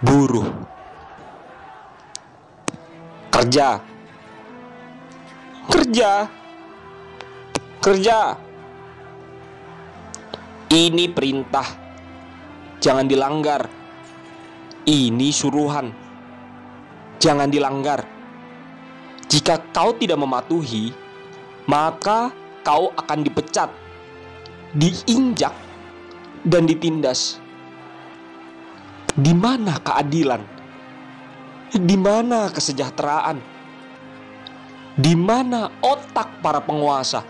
buruh, kerja, kerja, kerja. Ini perintah, jangan dilanggar. Ini suruhan, jangan dilanggar. Jika kau tidak mematuhi, maka kau akan dipecat, diinjak, dan ditindas. Di mana keadilan? Di mana kesejahteraan? Di mana otak para penguasa?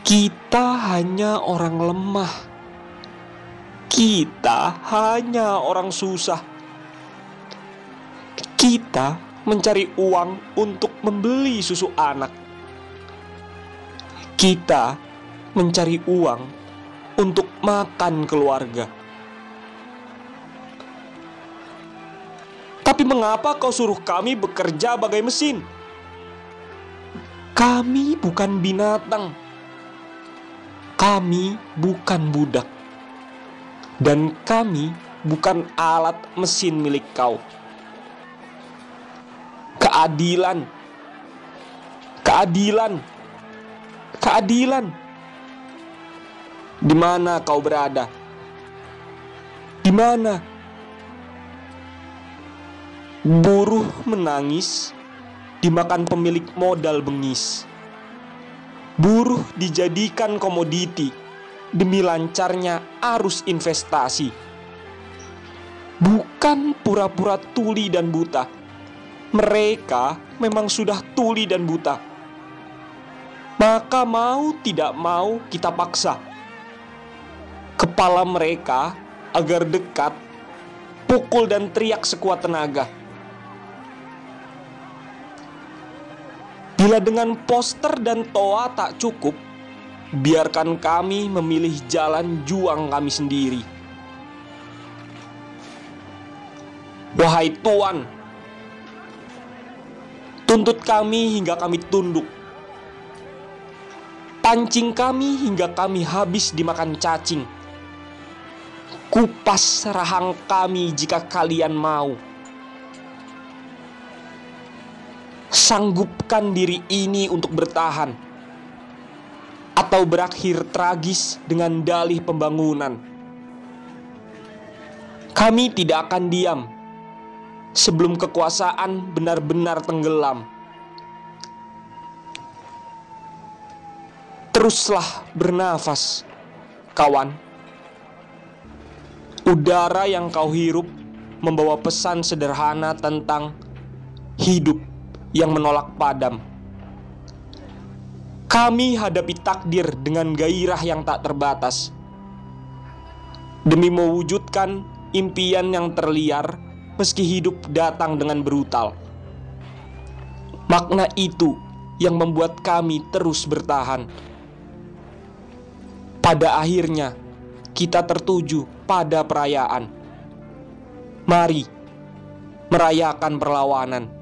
Kita hanya orang lemah. Kita hanya orang susah. Kita mencari uang untuk membeli susu anak. Kita mencari uang untuk makan keluarga. Tapi mengapa kau suruh kami bekerja bagai mesin? Kami bukan binatang. Kami bukan budak. Dan kami bukan alat mesin milik kau. Keadilan. Keadilan. Keadilan. Di mana kau berada? Di mana? Buruh menangis dimakan pemilik modal bengis. Buruh dijadikan komoditi demi lancarnya arus investasi. Bukan pura-pura tuli dan buta. Mereka memang sudah tuli dan buta. Maka mau tidak mau kita paksa kepala mereka agar dekat, pukul dan teriak sekuat tenaga. Bila dengan poster dan toa tak cukup, biarkan kami memilih jalan juang kami sendiri. Wahai Tuan, tuntut kami hingga kami tunduk. Pancing kami hingga kami habis dimakan cacing. Kupas rahang kami jika kalian mau. Sanggupkan diri ini untuk bertahan, atau berakhir tragis dengan dalih pembangunan. Kami tidak akan diam sebelum kekuasaan benar-benar tenggelam. Teruslah bernafas, kawan. Udara yang kau hirup membawa pesan sederhana tentang hidup yang menolak padam. Kami hadapi takdir dengan gairah yang tak terbatas. Demi mewujudkan impian yang terliar meski hidup datang dengan brutal. Makna itu yang membuat kami terus bertahan. Pada akhirnya, kita tertuju pada perayaan. Mari merayakan perlawanan.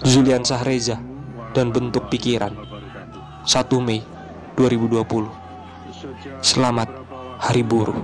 Julian Sahreza dan bentuk pikiran 1 Mei 2020 Selamat Hari Buruh.